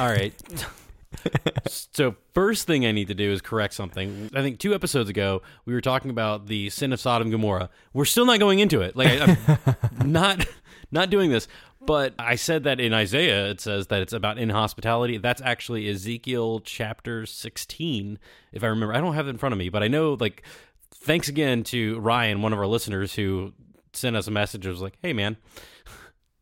All right. so first thing I need to do is correct something. I think two episodes ago we were talking about the sin of Sodom and Gomorrah. We're still not going into it. Like I, I'm not not doing this. But I said that in Isaiah it says that it's about inhospitality. That's actually Ezekiel chapter 16, if I remember. I don't have it in front of me, but I know like thanks again to Ryan, one of our listeners who sent us a message It was like, "Hey man,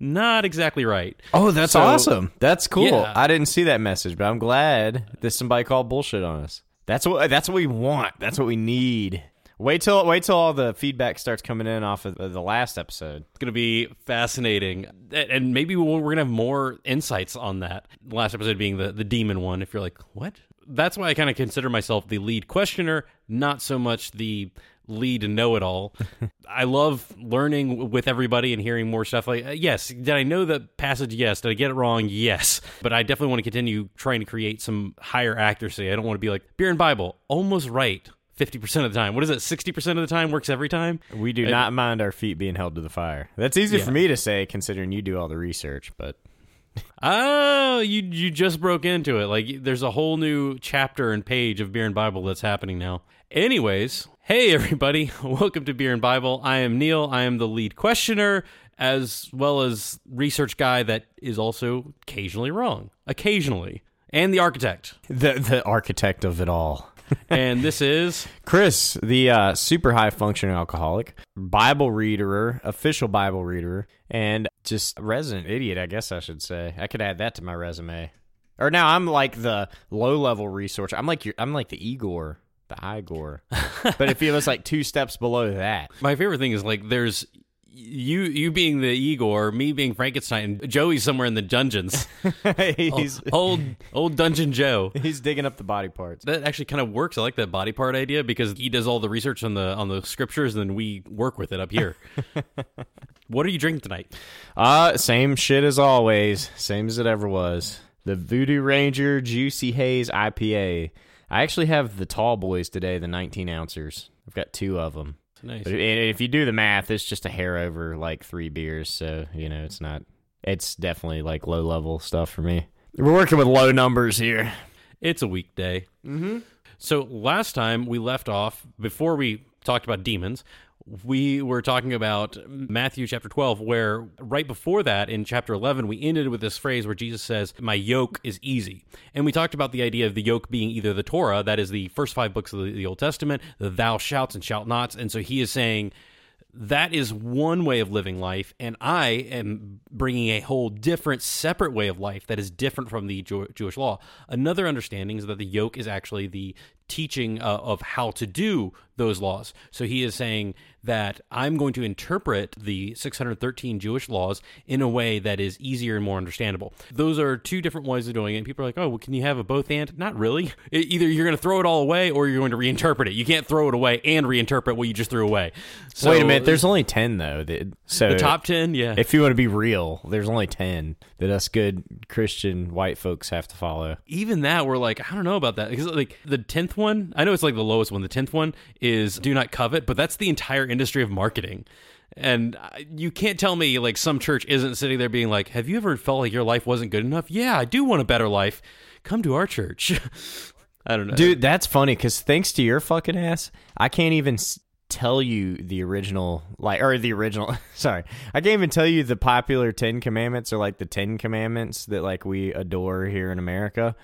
not exactly right." Oh, that's So- awesome. That's cool. Yeah. I didn't see that message, but I'm glad that somebody called bullshit on us. That's what that's what we want. That's what we need. Wait till wait till all the feedback starts coming in off of the last episode. It's going to be fascinating. And maybe we're going to have more insights on that. The last episode being the, the demon one. If you're like, what? That's why I kind of consider myself the lead questioner, not so much the lead to know it all. I love learning with everybody and hearing more stuff. Like, uh, yes, did I know the passage? Yes. Did I get it wrong? Yes. But I definitely want to continue trying to create some higher accuracy. I don't want to be like, beer and Bible, almost right. 50% of the time. What is it? 60% of the time works every time? We do not mind our feet being held to the fire. That's easy for me to say considering you do all the research, but Oh, you you just broke into it. Like there's a whole new chapter and page of Beer and Bible that's happening now. Anyways, hey everybody, welcome to Beer and Bible. I am Neil. I am the lead questioner as well as research guy that is also occasionally wrong. Occasionally. And the architect. the the architect of it all. And this is Chris, the uh, super high functioning alcoholic, Bible reader, official Bible reader, and just resident idiot, I guess I should say. I could add that to my resume. Or now I'm like the low level researcher. I'm like your, I'm like the Igor, the Igor. but if it feels like two steps below that. my favorite thing is like there's you you being the Igor, me being Frankenstein, and Joey's somewhere in the dungeons. he's old old Dungeon Joe. he's digging up the body parts. That actually kind of works. I like that body part idea because he does all the research on the on the scriptures, and then we work with it up here. what are you drinking tonight? Uh, same shit as always. Same as it ever was. The Voodoo Ranger Juicy Haze IPA. I actually have the tall boys today, the 19 ouncers. I've got two of them. Nice. But if you do the math, it's just a hair over like three beers. So, you know, it's not, it's definitely like low level stuff for me. We're working with low numbers here. It's a weekday. Mm-hmm. So last time we left off before we talked about demons. We were talking about Matthew chapter 12, where right before that in chapter 11, we ended with this phrase where Jesus says, My yoke is easy. And we talked about the idea of the yoke being either the Torah, that is the first five books of the, the Old Testament, the thou shalt and shalt nots. And so he is saying, that is one way of living life, and I am bringing a whole different, separate way of life that is different from the Jew- Jewish law. Another understanding is that the yoke is actually the teaching uh, of how to do those laws. So he is saying that I'm going to interpret the 613 Jewish laws in a way that is easier and more understandable. Those are two different ways of doing it. And people are like, oh, well, can you have a both and? Not really. E- either you're going to throw it all away or you're going to reinterpret it. You can't throw it away and reinterpret what you just threw away. So, Wait a minute. There's only 10 though. that- So the top 10, yeah. if you want to be real, there's only 10 that us good Christian white folks have to follow. even that we're like i don't know about that because like the 10th one i know it's like the lowest one. The 10th one is do not covet but that's the entire industry of marketing. And you can't tell me like some church isn't sitting there being like have you ever felt like your life wasn't good enough? Yeah i do want a better life. Come to our church. I don't know. Dude, that's funny because thanks to your fucking ass, I can't even s- tell you the original, like, or the original. sorry, I can't even tell you the popular Ten Commandments or like the Ten Commandments that like we adore here in America.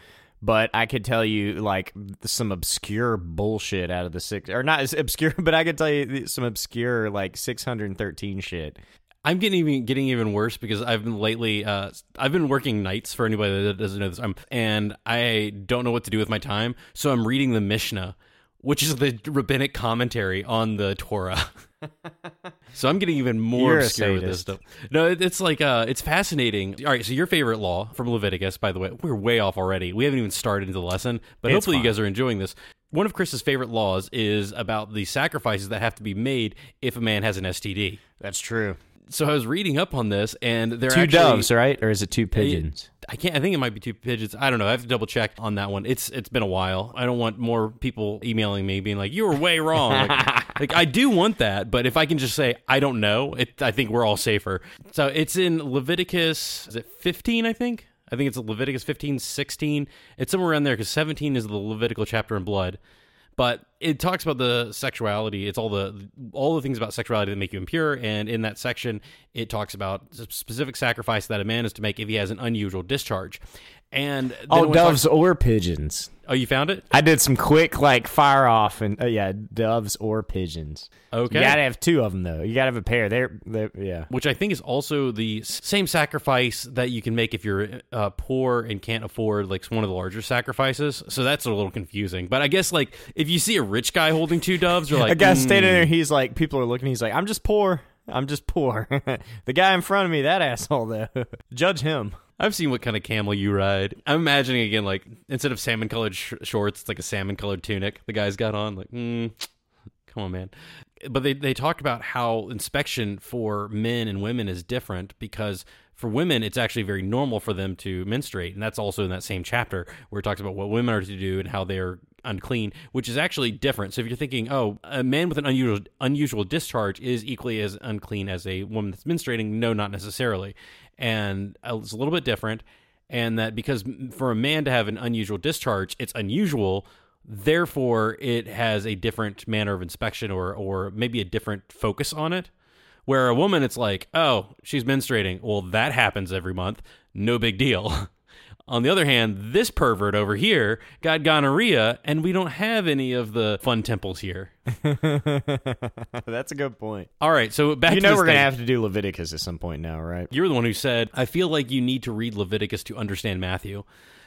But I could tell you like some obscure bullshit out of the six, or not as obscure, but I could tell you some obscure like six hundred and thirteen shit. I'm getting even getting even worse because I've been lately. Uh, I've been working nights for anybody that doesn't know this, I'm, and I don't know what to do with my time. So I'm reading the Mishnah, which is the rabbinic commentary on the Torah. so I'm getting even more You're obscure with this stuff. No, it's like uh, it's fascinating. All right, so your favorite law from Leviticus, by the way, we're way off already. We haven't even started into the lesson, but It's hopefully you guys are enjoying this. One of Chris's favorite laws is about the sacrifices that have to be made if a man has an STD That's true. So I was reading up on this, and they're Two actually, doves, right? Or is it two pigeons? I can't. I think it might be two pigeons. I don't know. I have to double check on that one. It's it's been a while. I don't want more people emailing me being like, "You were way wrong." Like, like, I do want that, but if I can just say I don't know, it, I think we're all safer. So it's in Leviticus. Is it fifteen? I think I think it's Leviticus 15, 16. It's somewhere around there because 17 is the Levitical chapter in blood. But it talks about the sexuality. It's all the all the things about sexuality that make you impure. And in that section, it talks about specific sacrifice that a man is to make if he has an unusual discharge. And Oh, doves talks- or pigeons. oh, you found it? I did some quick like fire off and uh, yeah, doves or pigeons. Okay. You gotta have two of them though. You gotta have a pair. They're, they're yeah. which I think is also the same sacrifice that you can make if you're uh, poor and can't afford like one of the larger sacrifices. So that's a little confusing. But I guess like if you see a rich guy holding two doves, you're like, a guy "Hmm." standing there. He's like, people are looking. He's like, I'm just poor. I'm just poor. the guy in front of me, that asshole though. Judge him. I've seen what kind of camel you ride. I'm imagining again like instead of salmon colored sh- shorts, it's like a salmon colored tunic the guy's got on. Like, mm, come on, man. But they they talked about how inspection for men and women is different because for women it's actually very normal for them to menstruate, and that's also in that same chapter where it talks about what women are to do and how they're unclean, which is actually different. So if you're thinking, oh, a man with an unusual unusual discharge is equally as unclean as a woman that's menstruating, no, not necessarily, and uh, it's a little bit different. And that because for a man to have an unusual discharge, it's unusual. Therefore, it has a different manner of inspection, or or maybe a different focus on it. Where a woman, it's like, oh, she's menstruating. Well, that happens every month. No big deal. On the other hand, this pervert over here got gonorrhea, and we don't have any of the fun temples here. That's a good point. All right, so back You know we're gonna have to do Leviticus at some point now, right? You're the one who said, I feel like you need to read Leviticus to understand Matthew,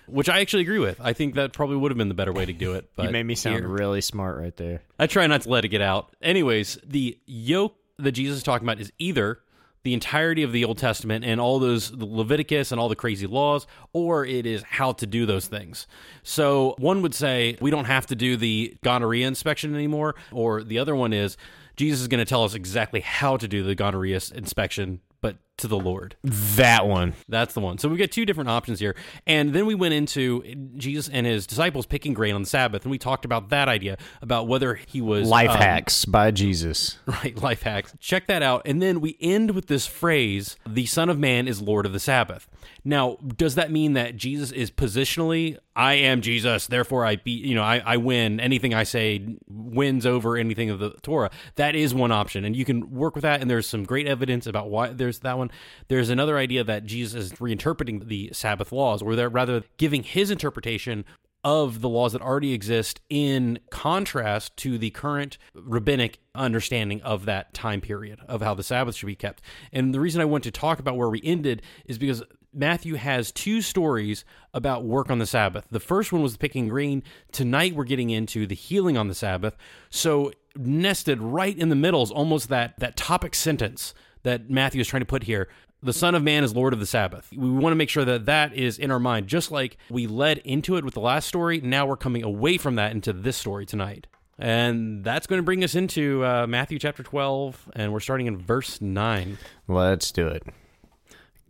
which I actually agree with. I think that probably would have been the better way to do it. But You made me sound here- really smart right there. I try not to let it get out. Anyways, the yoke that Jesus is talking about is either the entirety of the Old Testament and all those Leviticus and all the crazy laws, or it is how to do those things. So one would say we don't have to do the gonorrhea inspection anymore, or the other one is Jesus is going to tell us exactly how to do the gonorrhea inspection, but to the Lord. That one. That's the one. So we get two different options here. And then we went into Jesus and his disciples picking grain on the Sabbath, and we talked about that idea about whether he was Life um, hacks by Jesus. Right, life hacks. Check that out. And then we end with this phrase, the Son of Man is Lord of the Sabbath. Now, does that mean that Jesus is positionally, I am Jesus, therefore I be you know, I, I win. Anything I say wins over anything of the Torah. That is one option. And you can work with that, and there's some great evidence about why there's that one. There's another idea that Jesus is reinterpreting the Sabbath laws, or they're rather giving his interpretation of the laws that already exist in contrast to the current rabbinic understanding of that time period of how the Sabbath should be kept. And the reason I want to talk about where we ended is because Matthew has two stories about work on the Sabbath. The first one was the picking grain. Tonight we're getting into the healing on the Sabbath. So nested right in the middle is almost that that topic sentence that Matthew is trying to put here. The Son of Man is Lord of the Sabbath. We want to make sure that that is in our mind, just like we led into it with the last story. Now we're coming away from that into this story tonight. And that's going to bring us into uh, Matthew chapter 12, and we're starting in verse 9. Let's do it.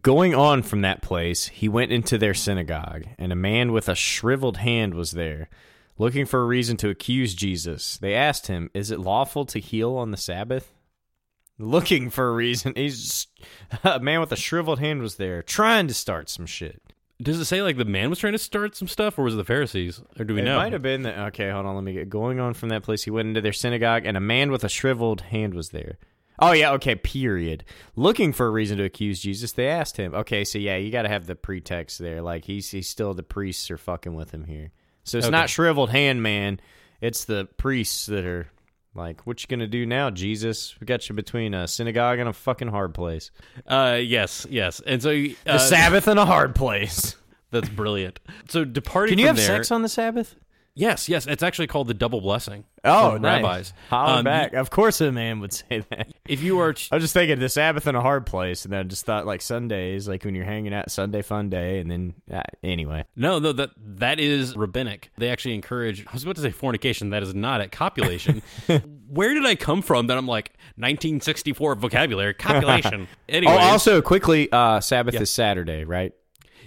Going on from that place, he went into their synagogue, and a man with a shriveled hand was there, looking for a reason to accuse Jesus. They asked him, Is it lawful to heal on the Sabbath? Looking for a reason. He's a man with a shriveled hand was there, trying to start some shit. Does it say like the man was trying to start some stuff, or was it the Pharisees? Or do we it know? It might have been that. Okay, hold on. Let me get going on from that place. He went into their synagogue, and a man with a shriveled hand was there. Oh yeah, okay. Period. Looking for a reason to accuse Jesus, they asked him. Okay, so yeah, you got to have the pretext there. Like he's he's still the priests are fucking with him here. So it's Okay. not shriveled hand man. It's the priests that are like, what you gonna do now, Jesus? We got you between a synagogue and a fucking hard place. Uh, yes, yes. And so The uh, Sabbath and a hard place. That's brilliant. So departing Can you from have there, sex on the Sabbath? Yes, yes. It's actually called the double blessing. Oh, nice. rabbis. Holler Um, back. Of course, a man would say that. If you are I was just thinking the Sabbath in a hard place, and then I just thought like Sundays, like when you're hanging out, Sunday fun day, and then uh, anyway. No, no, that that is rabbinic. They actually encourage. I was about to say fornication. That is not at copulation. Where did I come from? That I'm like 1964 vocabulary copulation. Anyway, Oh, also quickly, uh, Sabbath is Saturday, right?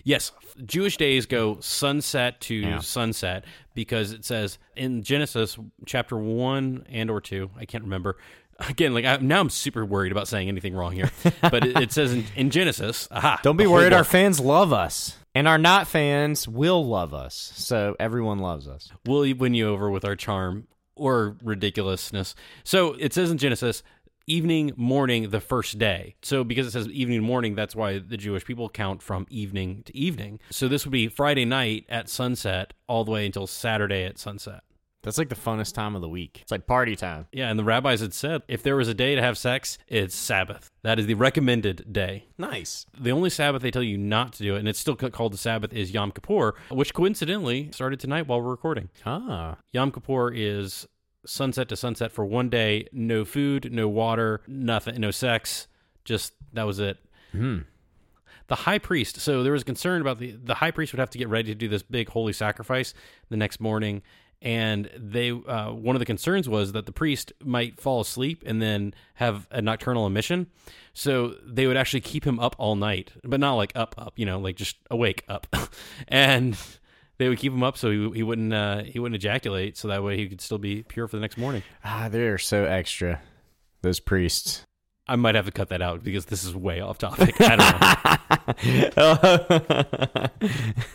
Yes, Jewish days go sunset to Yeah. sunset because it says in Genesis chapter one and or two, I can't remember. again, like I, now I'm super worried about saying anything wrong here. But it, it says in, in Genesis, aha, Don't be worried. Our fans love us, and our not fans will love us. So everyone loves us. we'll win you over with our charm or ridiculousness. So it says in Genesis, evening, morning, the first day. So because it says evening, morning, that's why the Jewish people count from evening to evening. So this would be Friday night at sunset all the way until Saturday at sunset. That's like the funnest time of the week. It's like party time. Yeah, and the rabbis had said if there was a day to have sex, it's Sabbath. That is the recommended day. Nice. The only Sabbath they tell you not to do it, and it's still called the Sabbath, is Yom Kippur, which coincidentally started tonight while we're recording. Ah, Yom Kippur is sunset to sunset for one day, no food, no water, nothing, no sex. Just that was it. hmm. The high priest. So there was concern about the the high priest would have to get ready to do this big holy sacrifice the next morning, and they uh, one of the concerns was that the priest might fall asleep and then have a nocturnal emission. So they would actually keep him up all night, but not like up up, you know, like just awake up, and they would keep him up so he, he wouldn't uh, he wouldn't ejaculate, so that way he could still be pure for the next morning. ah, they're so extra. Those priests. I might have to cut that out because this is way off topic. I don't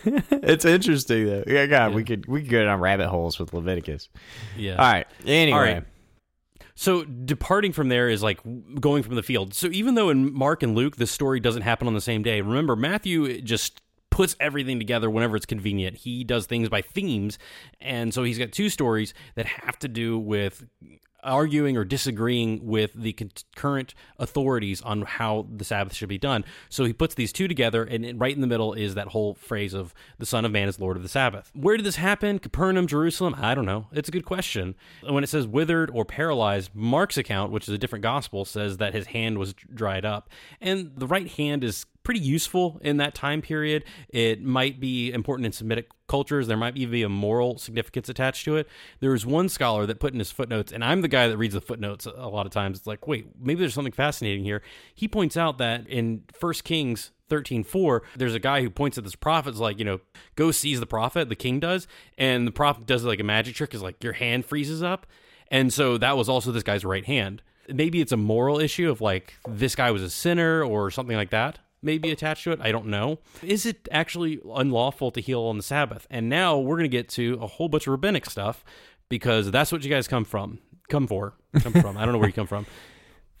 know. it's interesting though. Yeah, God, we could we could go down rabbit holes with Leviticus. Yeah. All right. Anyway, All right. So departing from there is like going from the field. So even though in Mark and Luke this story doesn't happen on the same day, remember Matthew just puts everything together whenever it's convenient. He does things by themes, and so he's got two stories that have to do with arguing or disagreeing with the current authorities on how the Sabbath should be done. So he puts these two together, and right in the middle is that whole phrase of the Son of Man is Lord of the Sabbath. Where did this happen? Capernaum, Jerusalem? I don't know. It's a good question. When it says withered or paralyzed, Mark's account, which is a different gospel, says that his hand was dried up. And the right hand is pretty useful in that time period. It might be important in Semitic cultures. There might even be a moral significance attached to it. There was one scholar that put in his footnotes, and I'm the guy that reads the footnotes a lot of times. It's like, wait, maybe there's something fascinating here. He points out that in First Kings 13:4, there's a guy who points at this prophet. prophet's like, you know, go seize the prophet, the king does, and the prophet does like a magic trick is like your hand freezes up. And so that was also this guy's right hand. Maybe it's a moral issue of like this guy was a sinner or something like that maybe attached to it. I don't know. Is it actually unlawful to heal on the Sabbath? And now we're going to get to a whole bunch of rabbinic stuff because that's what you guys come from. Come for. Come from. I don't know where you come from.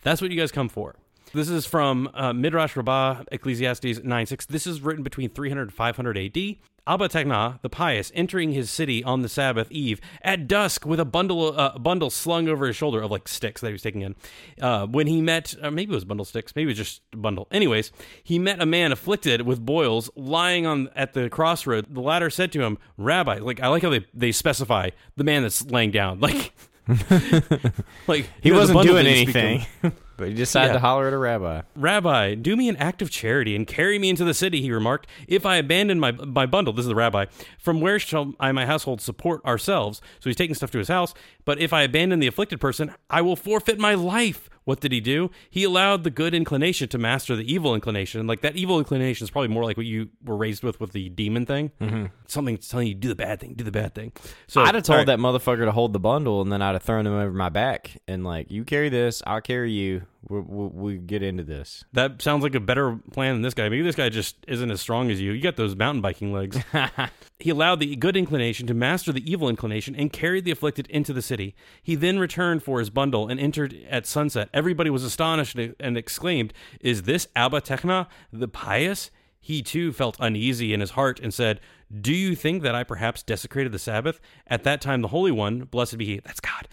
That's what you guys come for. This is from uh, Midrash Rabbah, Ecclesiastes 9 6. This is written between 300 and 500 AD. Abba Techna, the pious, entering his city on the Sabbath eve at dusk with a bundle uh, bundle slung over his shoulder of like sticks that he was taking in. Uh, when he met, maybe it was bundle sticks, maybe it was just a bundle. Anyways, he met a man afflicted with boils lying on at the crossroad. The latter said to him, Rabbi, like I like how they, they specify the man that's laying down. Like, like he you know, the wasn't doing didn't speak to him. anything, but he decided Yeah. to holler at a rabbi. Rabbi, do me an act of charity and carry me into the city, he remarked. If I abandon my my bundle, this is the rabbi, from where shall I and my household support ourselves? So he's taking stuff to his house. But if I abandon the afflicted person, I will forfeit my life. What did he do? He allowed the good inclination to master the evil inclination. Like that evil inclination is probably more like what you were raised with with the demon thing. Mm-hmm. Something telling you do the bad thing, do the bad thing. So I'd have told right. that motherfucker to hold the bundle, and then I'd have thrown him over my back and like, you carry this, I'll carry you. We we we get into this. That sounds like a better plan than this guy. Maybe this guy just isn't as strong as you. You got those mountain biking legs. he allowed the good inclination to master the evil inclination and carried the afflicted into the city. He then returned for his bundle and entered at sunset. Everybody was astonished and exclaimed, Is this Abba Techna, the pious? He too felt uneasy in his heart and said, Do you think that I perhaps desecrated the Sabbath? At that time, the Holy One, blessed be he, that's God,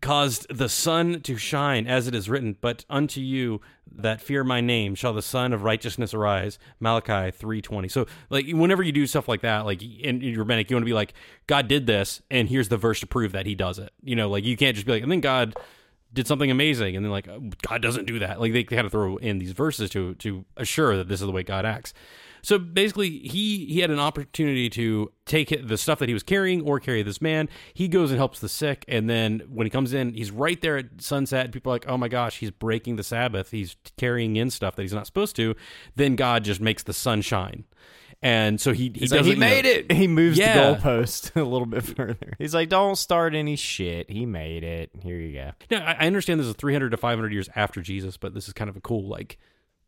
caused the sun to shine, as it is written, But unto you that fear my name shall the sun of Righteousness arise. Malachi three twenty. So, like, whenever you do stuff like that, like in, in rabbinic, you want to be like, God did this, and here's the verse to prove that He does it. You know, like you can't just be like, and then God did something amazing, and then like God doesn't do that. Like they kind of throw in these verses to to assure that this is the way God acts. So basically, he he had an opportunity to take the stuff that he was carrying or carry this man. He goes and helps the sick, and then when he comes in, he's right there at sunset. People are like, "Oh my gosh, he's breaking the Sabbath. He's carrying in stuff that he's not supposed to." Then God just makes the sun shine. and so he he, like, doesn't, he you know- made it. He moves Yeah. the goalpost a little bit further. He's like, don't start any shit. He made it. Here you go. Now, I I understand this is 300 to 500 years after Jesus, but this is kind of a cool, like,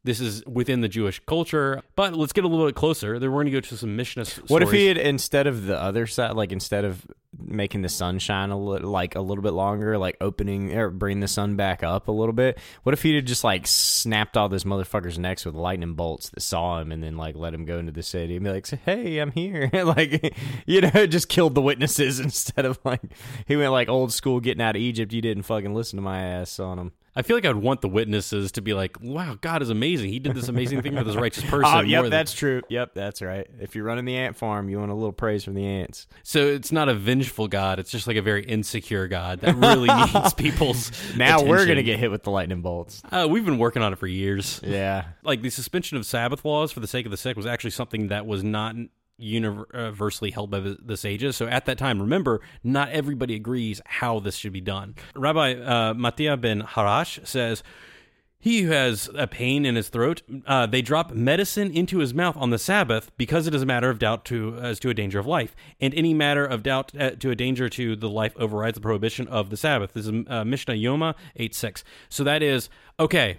this is within the Jewish culture. But let's get a little bit closer. Then we're going to go to some Mishnah What if he had instead of the other side, like instead of making the sun shine a little, like a little bit longer, like opening or bring the sun back up a little bit? What if he had just like snapped all this motherfuckers' necks with lightning bolts that saw him, and then like let him go into the city and be like, "Hey, I'm here," like you know, just killed the witnesses instead of like he went like old school getting out of Egypt. You didn't fucking listen to my ass on him. I feel like I'd want the witnesses to be like, wow, God is amazing. He did this amazing thing for this righteous person. Oh, yep, than- that's true. Yep, that's right. If you're running the ant farm, you want a little praise from the ants. So it's not a vengeful God. It's just like a very insecure God that really needs people's Now we're gonna get hit with the lightning bolts. Uh, we've been working on it for years. Yeah. Like the suspension of Sabbath laws for the sake of the sick was actually something that was not universally held by the, sages. So at that time, remember, not everybody agrees how this should be done. Rabbi uh, Mattia ben Harash says. He who has a pain in his throat, uh, they drop medicine into his mouth on the Sabbath because it is a matter of doubt to as to a danger of life, and any matter of doubt uh, to a danger to the life overrides the prohibition of the Sabbath. This is uh, Mishnah Yoma eight six. So that is okay.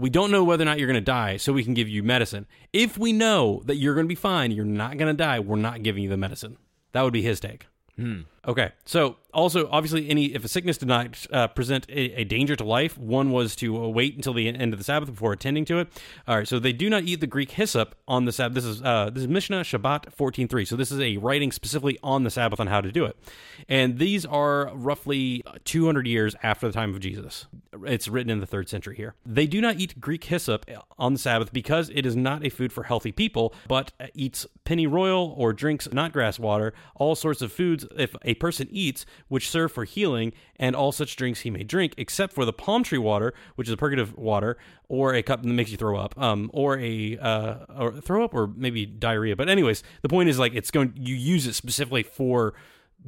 We don't know whether or not you're going to die, so we can give you medicine. If we know that you're going to be fine, you're not going to die, we're not giving you the medicine. That would be his take. Hmm. Okay. So also, obviously, any if a sickness did not uh, present a, a danger to life, one was to wait until the end of the Sabbath before attending to it. All right. So they do not eat the Greek hyssop on the Sabbath. This is uh, this is Mishnah Shabbat fourteen three. So this is a writing specifically on the Sabbath on how to do it, and these are roughly two hundred years after the time of Jesus. It's written in the third century here. They do not eat Greek hyssop on the Sabbath because it is not a food for healthy people, but eats pennyroyal or drinks knotgrass water, all sorts of foods if person eats, which serve for healing, and all such drinks he may drink, except for the palm tree water, which is a purgative water, or a cup that makes you throw up, um, or a uh, or throw up, or maybe diarrhea. But anyways, the point is like it's going you use it specifically for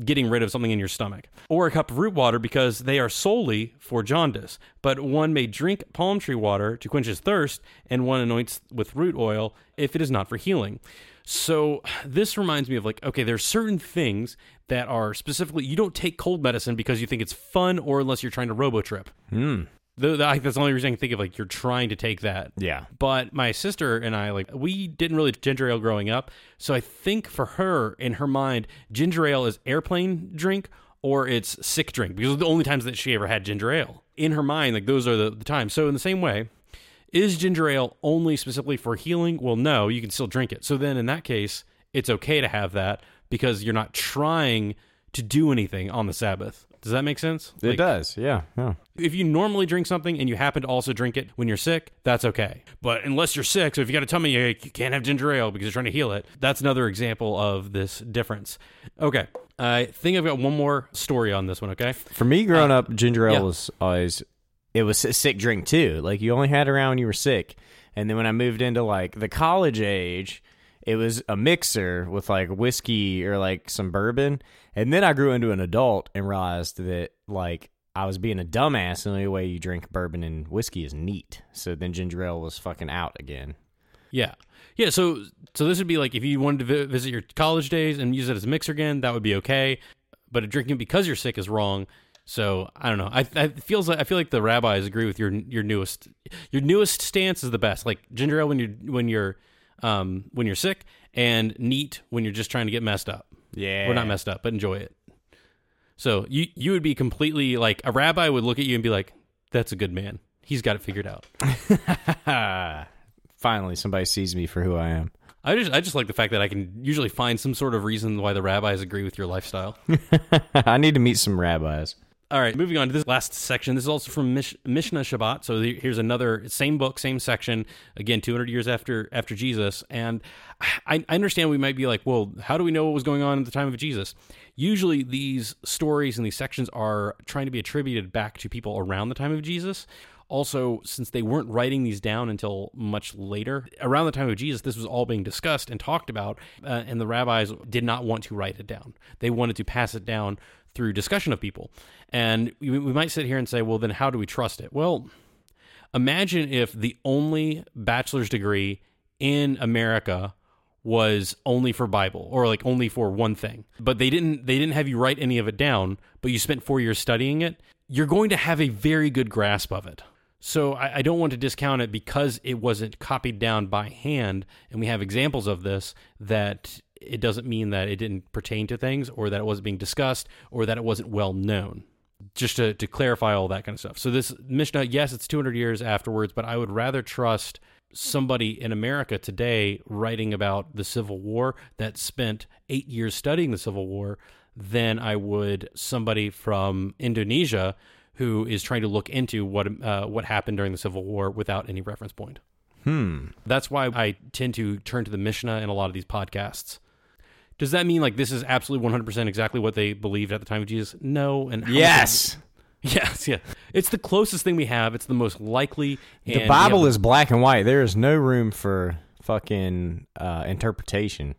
getting rid of something in your stomach, or a cup of root water because they are solely for jaundice. But one may drink palm tree water to quench his thirst, and one anoints with root oil if it is not for healing. So this reminds me of like, okay, there's certain things that are specifically you don't take cold medicine because you think it's fun, or unless you're trying to robo trip. Hmm. The, the, that's the only reason I can think of. Like you're trying to take that. Yeah. But my sister and I, like, we didn't really ginger ale growing up. So I think for her, in her mind, ginger ale is airplane drink or it's sick drink because the only times that she ever had ginger ale. In her mind, like, those are the, the times. So in the same way, is ginger ale only specifically for healing? Well, no, you can still drink it. So then in that case, it's okay to have that because you're not trying to do anything on the Sabbath. Does that make sense? It Like, does. Yeah. Yeah. if you normally drink something and you happen to also drink it when you're sick, that's okay. But unless you're sick, so if you got a tummy ache, you can't have ginger ale because you're trying to heal it. That's another example of this difference. Okay. I think I've got one more story on this one, okay? For me, growing uh, up, ginger ale yeah. was always it was a sick drink too. Like you only had it around when you were sick. And then when I moved into like the college age, it was a mixer with like whiskey or like some bourbon. And then I grew into an adult and realized that like I was being a dumbass. And the only way you drink bourbon and whiskey is neat. So then ginger ale was fucking out again. Yeah. Yeah, so so this would be like if you wanted to vi- visit your college days and use it as a mixer again, that would be okay. But drinking because you're sick is wrong. So I don't know. I, I feels like I feel like the rabbis agree with your your newest your newest stance is the best. Like ginger ale when you're when you're um when you're sick and neat when you're just trying to get messed up. Yeah. we're not messed up, but enjoy it. So you you would be completely like a rabbi would look at you and be like, "That's a good man. He's got it figured out." Finally, somebody sees me for who I am. I just I just like the fact that I can usually find some sort of reason why the rabbis agree with your lifestyle. I need to meet some rabbis. All right, moving on to this last section. This is also from Mish- Mishnah Shabbat. So the- here's another same book, same section. Again, 200 years after after Jesus. And I, I understand we might be like, well, how do we know what was going on at the time of Jesus? Usually, these stories and these sections are trying to be attributed back to people around the time of Jesus. Also, since they weren't writing these down until much later, around the time of Jesus, this was all being discussed and talked about, uh, and the rabbis did not want to write it down. They wanted to pass it down through discussion of people. And we, might sit here and say, well, then how do we trust it? Well, imagine if the only bachelor's degree in America was only for Bible or like only for one thing. But they didn't they didn't have you write any of it down, but you spent 4 years studying it. You're going to have a very good grasp of it. So I, I, don't want to discount it because it wasn't copied down by hand, and we have examples of this. That it doesn't mean that it didn't pertain to things, or that it wasn't being discussed, or that it wasn't well known. Just to, to clarify all that kind of stuff. So this Mishnah, yes, it's 200 years afterwards, but I would rather trust somebody in America today writing about the Civil War that spent eight years studying the Civil War than I would somebody from Indonesia who is trying to look into what uh, what happened during the Civil War without any reference point. Hmm. That's why I tend to turn to the Mishnah in a lot of these podcasts. Does that mean like this is absolutely 100% exactly what they believed at the time of Jesus? No. And yes. Yes, yeah. It's the closest thing we have. It's the most likely. the Bible is black and white. There is no room for fucking uh, interpretation.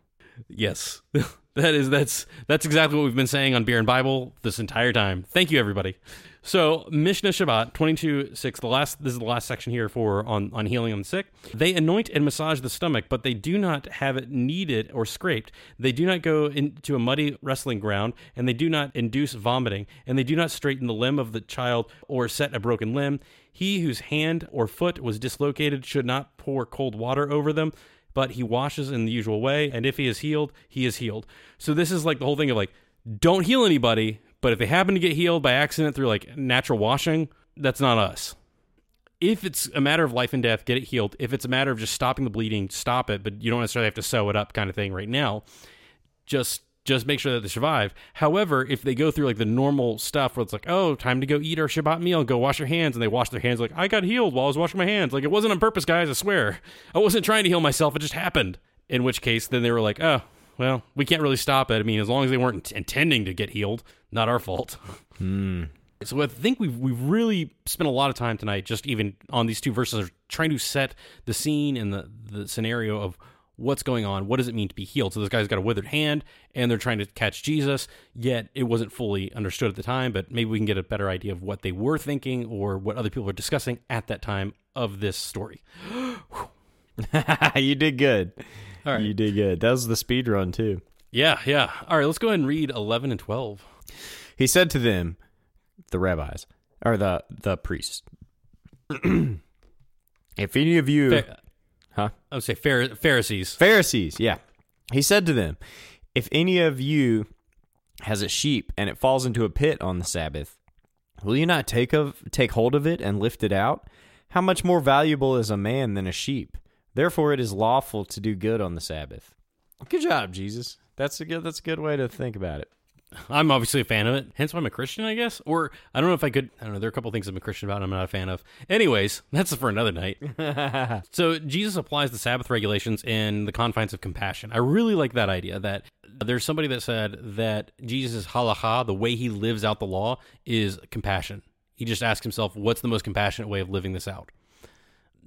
Yes. that is that's that's exactly what we've been saying on Beer and Bible this entire time. Thank you everybody. So Mishnah Shabbat twenty two six. The last this is the last section here for on on healing on the sick. They anoint and massage the stomach, but they do not have it kneaded or scraped. They do not go into a muddy wrestling ground, and they do not induce vomiting, and they do not straighten the limb of the child or set a broken limb. He whose hand or foot was dislocated should not pour cold water over them, but he washes in the usual way, and if he is healed, he is healed. So this is like the whole thing of like, don't heal anybody, but if they happen to get healed by accident through like natural washing, that's not us. If it's a matter of life and death, get it healed. If it's a matter of just stopping the bleeding, stop it, but you don't necessarily have to sew it up kind of thing right now. Just just make sure that they survive. However, if they go through like the normal stuff where it's like, oh, time to go eat our Shabbat meal, go wash your hands, and they wash their hands like, I got healed while I was washing my hands. Like it wasn't on purpose, guys, I swear. I wasn't trying to heal myself, it just happened. In which case, then they were like, oh, well, we can't really stop it. I mean, as long as they weren't intending to get healed, not our fault. Hmm. So I think we've we've really spent a lot of time tonight just even on these two verses, trying to set the scene and the the scenario of what's going on. What does it mean to be healed? So this guy's got a withered hand, and they're trying to catch Jesus. Yet it wasn't fully understood at the time, but maybe we can get a better idea of what they were thinking or what other people were discussing at that time of this story. you did good. All right. You did good. That was the speed run too. Yeah, yeah. All right, let's go ahead and read 11 and 12. He said to them, the rabbis or the the priests, if any of you, Fa- huh? I would say Phar- Pharisees. Pharisees, yeah. He said to them, if any of you has a sheep and it falls into a pit on the Sabbath, will you not take of take hold of it and lift it out? How much more valuable is a man than a sheep? Therefore, it is lawful to do good on the Sabbath. Good job, Jesus. That's a good. That's a good way to think about it. I'm obviously a fan of it, hence why I'm a Christian, I guess. Or I don't know if I could. I don't know. There are a couple things I'm a Christian about. and I'm not a fan of. Anyways, that's for another night. so Jesus applies the Sabbath regulations in the confines of compassion. I really like that idea. That there's somebody that said that Jesus' halacha, the way he lives out the law, is compassion. He just asks himself, "What's the most compassionate way of living this out?"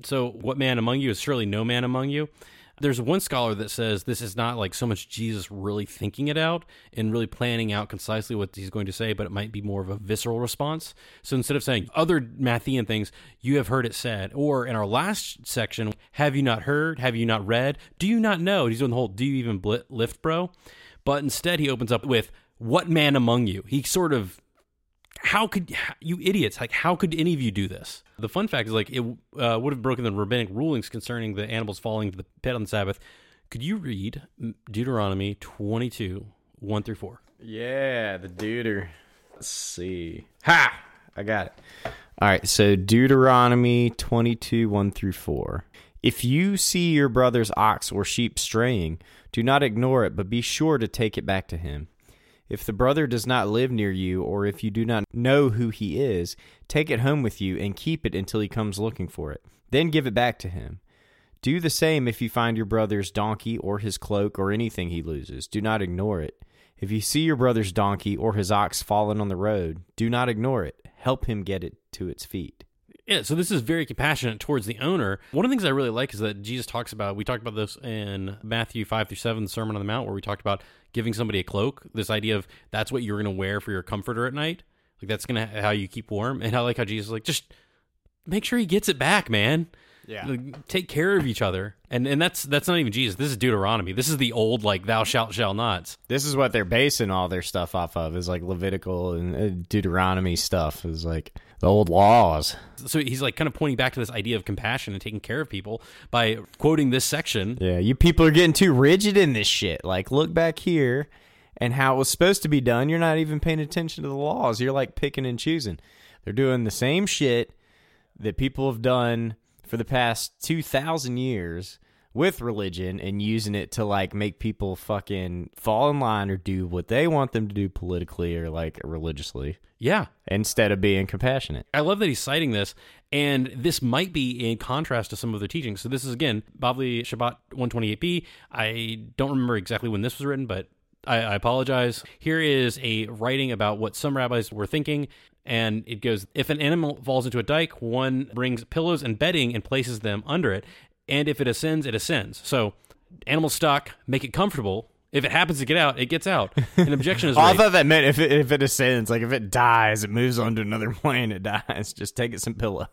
So, what man among you is surely no man among you. There's one scholar that says this is not like so much Jesus really thinking it out and really planning out concisely what he's going to say, but it might be more of a visceral response. So instead of saying other Matthean things, you have heard it said, or in our last section, have you not heard? Have you not read? Do you not know? He's doing the whole do you even blit, lift, bro? But instead, he opens up with, what man among you? He sort of how could you idiots like how could any of you do this the fun fact is like it uh, would have broken the rabbinic rulings concerning the animals falling into the pit on the sabbath could you read deuteronomy 22 1 through 4 Yeah, the deuter. Let's see. Ha! I got it. All right, so Deuteronomy 22, 1 through 4. If you see your brother's ox or sheep straying, do not ignore it, but be sure to take it back to him. If the brother does not live near you, or if you do not know who he is, take it home with you and keep it until he comes looking for it. Then give it back to him. Do the same if you find your brother's donkey or his cloak or anything he loses. Do not ignore it. If you see your brother's donkey or his ox fallen on the road, do not ignore it. Help him get it to its feet. Yeah, so this is very compassionate towards the owner. One of the things I really like is that Jesus talks about, we talked about this in Matthew 5 through 7, the Sermon on the Mount, where we talked about giving somebody a cloak. This idea of that's what you're going to wear for your comforter at night. Like that's going to how you keep warm. And I like how Jesus is like, just make sure he gets it back, man. Yeah. Like, take care of each other. And and that's that's not even Jesus. This is Deuteronomy. This is the old like thou shalt shall nots. This is what they're basing all their stuff off of is like Levitical and uh, Deuteronomy stuff is like the old laws. So he's like kind of pointing back to this idea of compassion and taking care of people by quoting this section. Yeah, you people are getting too rigid in this shit. Like, look back here and how it was supposed to be done. You're not even paying attention to the laws. You're like picking and choosing. They're doing the same shit that people have done for the past 2,000 years with religion and using it to like make people fucking fall in line or do what they want them to do politically or like religiously Yeah. instead of being compassionate. I love that he's citing this, and this might be in contrast to some of their teachings. So this is again Bavli Shabbat 128b. I don't remember exactly when this was written, but I, I apologize. Here is a writing about what some rabbis were thinking, and it goes: If an animal falls into a dike, one brings pillows and bedding and places them under it, and if it ascends, it ascends. So animal stock, make it comfortable. If it happens to get out, it gets out. An objection is Oh, I thought that meant if it, if it ascends, like if it dies, it moves on to another plane, it dies. Just take it some pillows.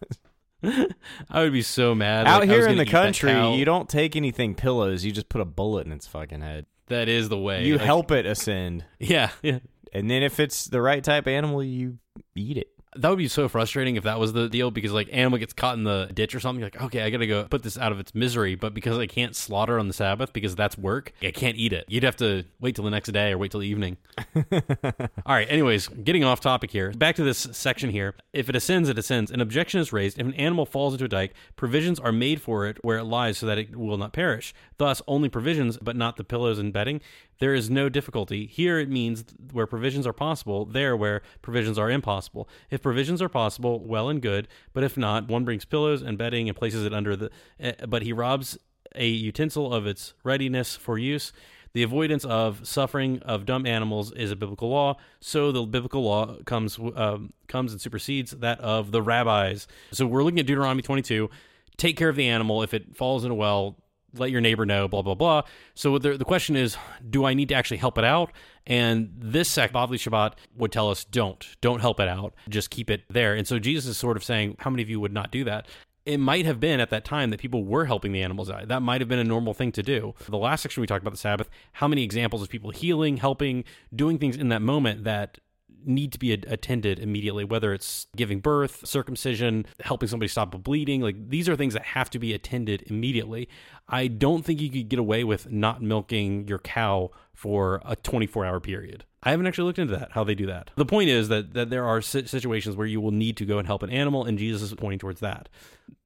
I would be so mad. Out like, here in the country, you don't take anything pillows. You just put a bullet in its fucking head. that is the way. You Like, help it ascend, Yeah, yeah. and then if it's the right type of animal, you eat it. That would be so frustrating if that was the deal because like animal gets caught in the ditch or something. Like, okay, I gotta go put this out of its misery, but because I can't slaughter on the Sabbath because that's work, I can't eat it. You'd have to wait till the next day or wait till the evening. All right. Anyways, getting off topic here. Back to this section here. If it ascends, it ascends. An objection is raised. If an animal falls into a dike, provisions are made for it where it lies so that it will not perish. Thus, only provisions, but not the pillows and bedding. There is no difficulty. Here it means where provisions are possible, there where provisions are impossible. If provisions are possible, well and good, but if not, one brings pillows and bedding and places it under the. eh, But he robs a utensil of its readiness for use. The avoidance of suffering of dumb animals is a biblical law. So the biblical law comes um, comes and supersedes that of the rabbis. So we're looking at Deuteronomy 22. Take care of the animal. If it falls in a well, let your neighbor know. Blah blah blah. So the the question is, do I need to actually help it out? And this sect, Bavli Shabbat, would tell us, don't don't help it out. Just keep it there. And so Jesus is sort of saying, how many of you would not do that? it might have been at that time that people were helping the animals out. That might have been a normal thing to do. The last section we talked about the Sabbath, how many examples of people healing, helping, doing things in that moment that need to be a- attended immediately, whether it's giving birth, circumcision, helping somebody stop a bleeding. Like these are things that have to be attended immediately. I don't think you could get away with not milking your cow for a 24 hour period. I haven't actually looked into that, how they do that. The point is that, that there are situations where you will need to go and help an animal, and Jesus is pointing towards that.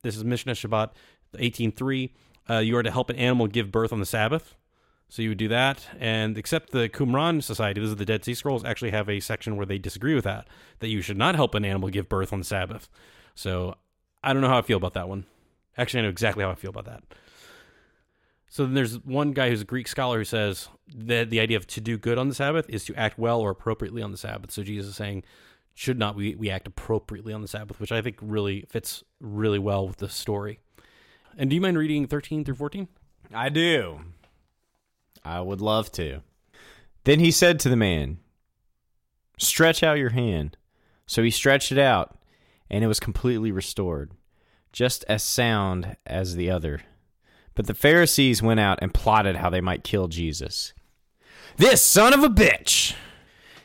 This is Mishnah Shabbat 18.3. Uh, you are to help an animal give birth on the Sabbath. So you would do that. And except the Qumran Society, this is the Dead Sea Scrolls, actually have a section where they disagree with that, that you should not help an animal give birth on the Sabbath. So I don't know how I feel about that one. Actually, I know exactly how I feel about that. So then there's one guy who's a Greek scholar who says that the idea of to do good on the Sabbath is to act well or appropriately on the Sabbath. So Jesus is saying, should not we, we act appropriately on the Sabbath, which I think really fits really well with the story. And do you mind reading 13 through 14? I do. I would love to. Then he said to the man, Stretch out your hand. So he stretched it out, and it was completely restored, just as sound as the other. But the Pharisees went out and plotted how they might kill Jesus. This son of a bitch!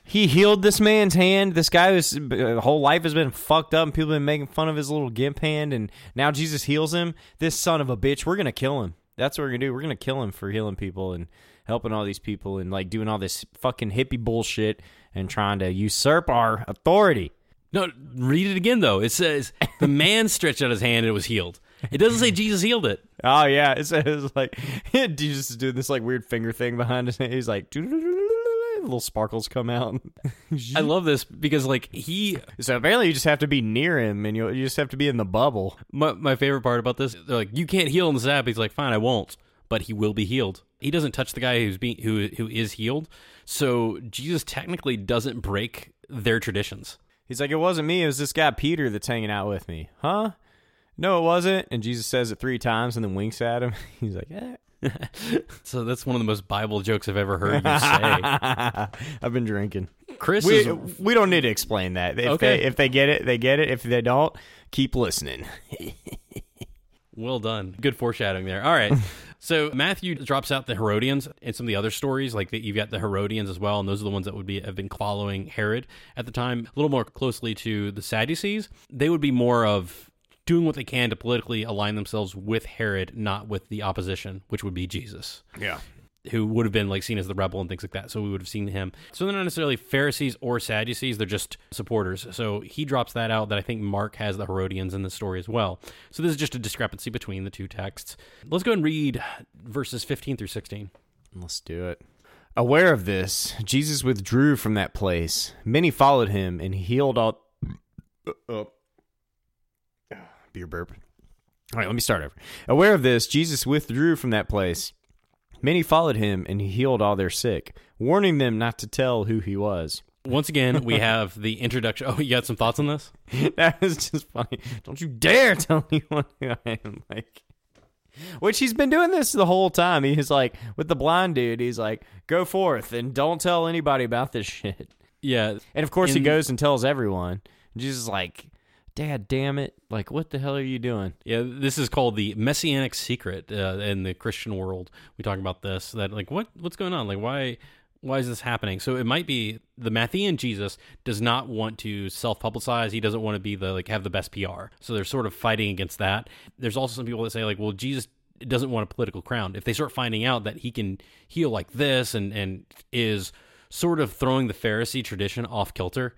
He healed this man's hand. This guy whose uh, whole life has been fucked up, and people have been making fun of his little gimp hand, and now Jesus heals him. This son of a bitch, we're gonna kill him. That's what we're gonna do. We're gonna kill him for healing people and helping all these people and like doing all this fucking hippie bullshit and trying to usurp our authority. No, read it again though. It says the man stretched out his hand and it was healed. It doesn't say Jesus healed it. Oh yeah, it says like Jesus is doing this like weird finger thing behind his hand. He's like little sparkles come out. I love this because like he so apparently you just have to be near him and you you just have to be in the bubble. my, my favorite part about this they're like you can't heal on the Sabbath. He's like fine, I won't, but he will be healed. He doesn't touch the guy who's being who who is healed. So Jesus technically doesn't break their traditions. He's like, it wasn't me. It was this guy Peter that's hanging out with me. Huh? No, it wasn't. And Jesus says it three times and then winks at him. He's like, eh. So that's one of the most Bible jokes I've ever heard you say. I've been drinking. Chris We is we don't need to explain that. If Okay. they if they get it, they get it. If they don't, keep listening. Well done. Good foreshadowing there. All right. so Matthew drops out the Herodians and some of the other stories, like that you've got the Herodians as well, and those are the ones that would be have been following Herod at the time, a little more closely to the Sadducees. They would be more of doing what they can to politically align themselves with Herod, not with the opposition, which would be Jesus Yeah. Who would have been like seen as the rebel and things like that. So we would have seen him. So they're not necessarily Pharisees or Sadducees; they're just supporters. So he drops that out. That I think Mark has the Herodians in the story as well. So this is just a discrepancy between the two texts. Let's go and read verses fifteen through sixteen. Let's do it. Aware of this, Jesus withdrew from that place. Many followed him, and he healed all. Oh. Beer burp. All right, let me start over. Aware of this, Jesus withdrew from that place. Many followed him, and he healed all their sick, warning them not to tell who he was. Once again, we have the introduction. Oh, you got some thoughts on this? that was just funny. Don't you dare tell anyone who I am. Like, which he's been doing this the whole time. He's like, with the blind dude, he's like, go forth and don't tell anybody about this shit. Yeah, And of course, he goes and tells everyone. Jesus is like, Dad, damn it! Like, what the hell are you doing? Yeah, this is called the messianic secret uh, in the Christian world. We talk about this that like what what's going on? Like why why is this happening? So it might be the Matthean Jesus does not want to self-publicize. He doesn't want to be the like have the best PR. So they're sort of fighting against that. There's also some people that say like, well, Jesus doesn't want a political crown. If they start finding out that he can heal like this and and is sort of throwing the Pharisee tradition off kilter,